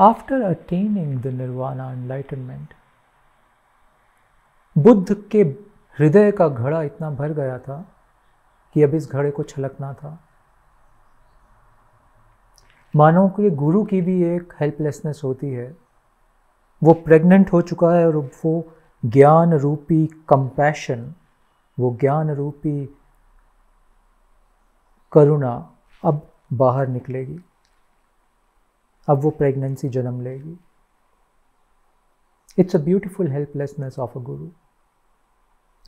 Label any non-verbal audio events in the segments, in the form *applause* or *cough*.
After attaining the nirvana enlightenment, Buddha के हृदय का घड़ा इतना भर गया था कि अब इस घड़े को छलकना था। मानो कि गुरु की भी एक हेल्पलेसनेस होती है। वो प्रेग्नेंट हो चुका है और वो ज्ञान रूपी कंपैशन वो ज्ञान रूपी करुणा अब बाहर निकलेगी। अब वो प्रेगनेंसी जन्म लेगी। It's a beautiful helplessness of a guru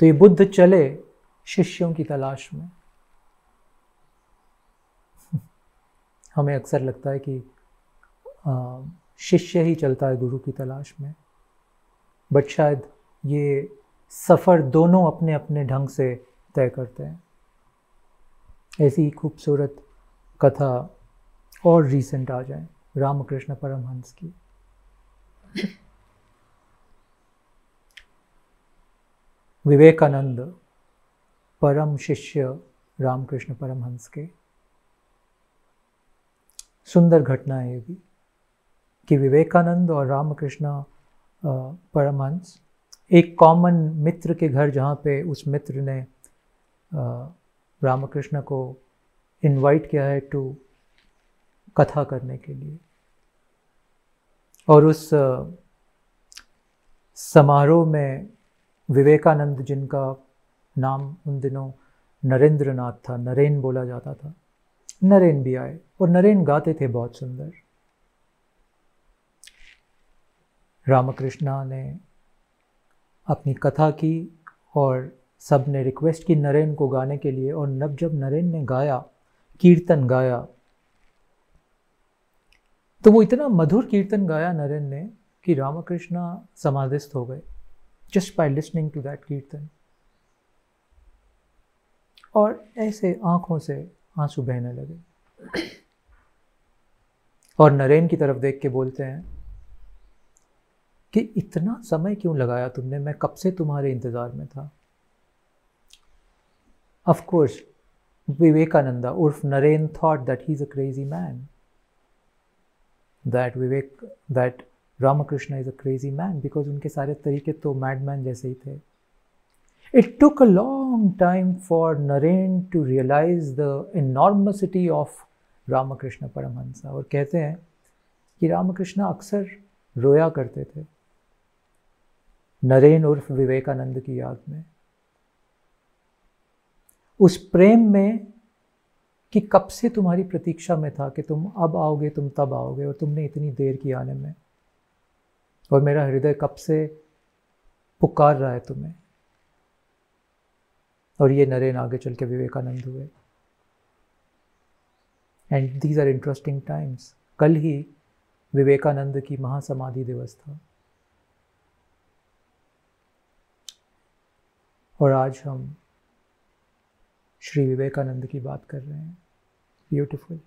तो ये बुद्ध चले शिष्यों की तलाश में। *laughs* हमें अक्सर लगता है कि शिष्य ही चलता है गुरु की तलाश में। बट शायद ये सफ़र दोनों अपने अपने ढंग से तय करते हैं। ऐसी खूबसूरत कथा और रीसेंट आ जाए। रामकृष्ण परमहंस की। *laughs* विवेकानंद परम शिष्य रामकृष्ण परमहंस के। सुंदर घटना है ये भी कि विवेकानंद और रामकृष्ण परमहंस एक कॉमन मित्र के घर जहाँ पे उस मित्र ने रामकृष्ण को इनवाइट किया है टू कथा करने के लिए। और उस समारोह में विवेकानंद जिनका नाम उन दिनों नरेंद्र नाथ था, नरेन बोला जाता था, नरेन भी आए और नरेन गाते थे बहुत सुंदर। रामकृष्णा ने अपनी कथा की और सबने रिक्वेस्ट की नरेन को गाने के लिए और नब, जब नरेन ने गाया, कीर्तन गाया तो वो इतना मधुर कीर्तन गाया नरेन ने कि रामकृष्ण समाधिस्थ हो गए just by listening to that kirtan. और ऐसे आँखों से आँसू बहने लगे। और नरेन की तरफ़ देख के बोलते हैं कि इतना समय क्यों लगाया तुमने? मैं कब से तुम्हारे इंतज़ार में था? Of course Vivekananda उर्फ़ Naren thought that he is a crazy man that Vivek that Ramakrishna is a crazy man because उनके सारे तरीके तो मैडमैन जैसे ही थे it took a long time for Naren to realise the enormity of Ramakrishna Paramahamsa और कहते हैं कि रामकृष्ण अक्सर रोया करते थे नरेन उर्फ़ विवेकानंद की याद में उस प्रेम में कि कब से तुम्हारी प्रतीक्षा में था कि तुम अब आओगे, तुम तब आओगे और तुमने इतनी देर की आने में? और मेरा हृदय कब से पुकार रहा है तुम्हें? और ये नरेन आगे चल के विवेकानंद हुए। And these are interesting times कल ही विवेकानंद की महासमाधि दिवस था। और आज हम श्री विवेकानंद की बात कर रहे हैं। Beautiful.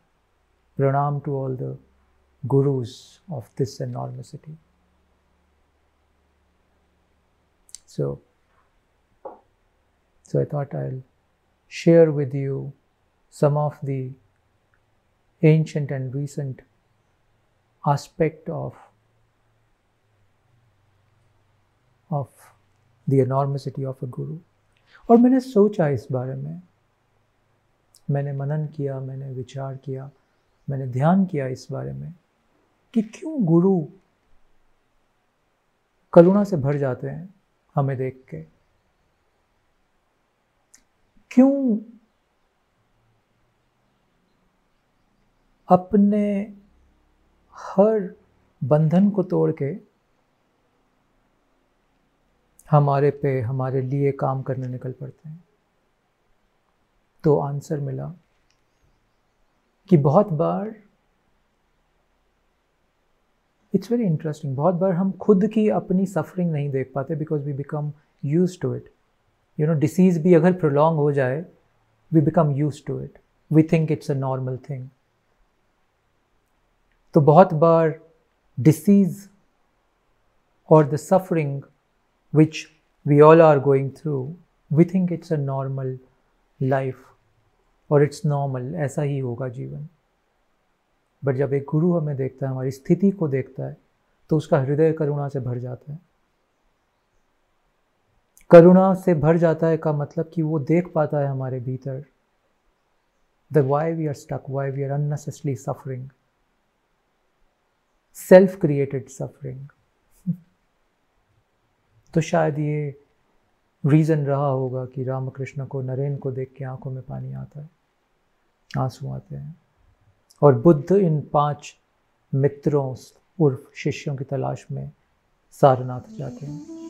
Pranam to all the gurus of this enormity. So, so I thought I'll share with you some of the ancient and recent aspect of of the enormity of a guru और मैंने सोचा इस बारे में मैंने मनन किया, मैंने विचार किया, मैंने ध्यान किया इस बारे में कि क्यों गुरु करुणा से भर जाते हैं हमें देख के? क्यों अपने हर बंधन को तोड़ के हमारे पे, हमारे लिए काम करने निकल पड़ते हैं? तो आंसर मिला कि बहुत बार इट्स वेरी इंटरेस्टिंग बहुत बार हम खुद की अपनी सफरिंग नहीं देख पाते because we become used to it you know disease भी अगर प्रोलॉन्ग हो जाए we become used to it we think it's a normal thing तो बहुत बार डिसीज़ और the suffering which we all are going through we think it's a normal life और it's normal ऐसा ही होगा जीवन। बट जब एक गुरु हमें देखता है, हमारी स्थिति को देखता है तो उसका हृदय करुणा से भर जाता है। करुणा से भर जाता है का मतलब कि वो देख पाता है हमारे भीतर the why we are stuck why we are unnecessarily suffering self created suffering तो शायद ये रीज़न रहा होगा कि रामकृष्ण को नरेन को देख के आँखों में पानी आता है, आँसू आते हैं। और बुद्ध इन पाँच मित्रों, उर्फ़ शिष्यों की तलाश में सारनाथ जाते हैं।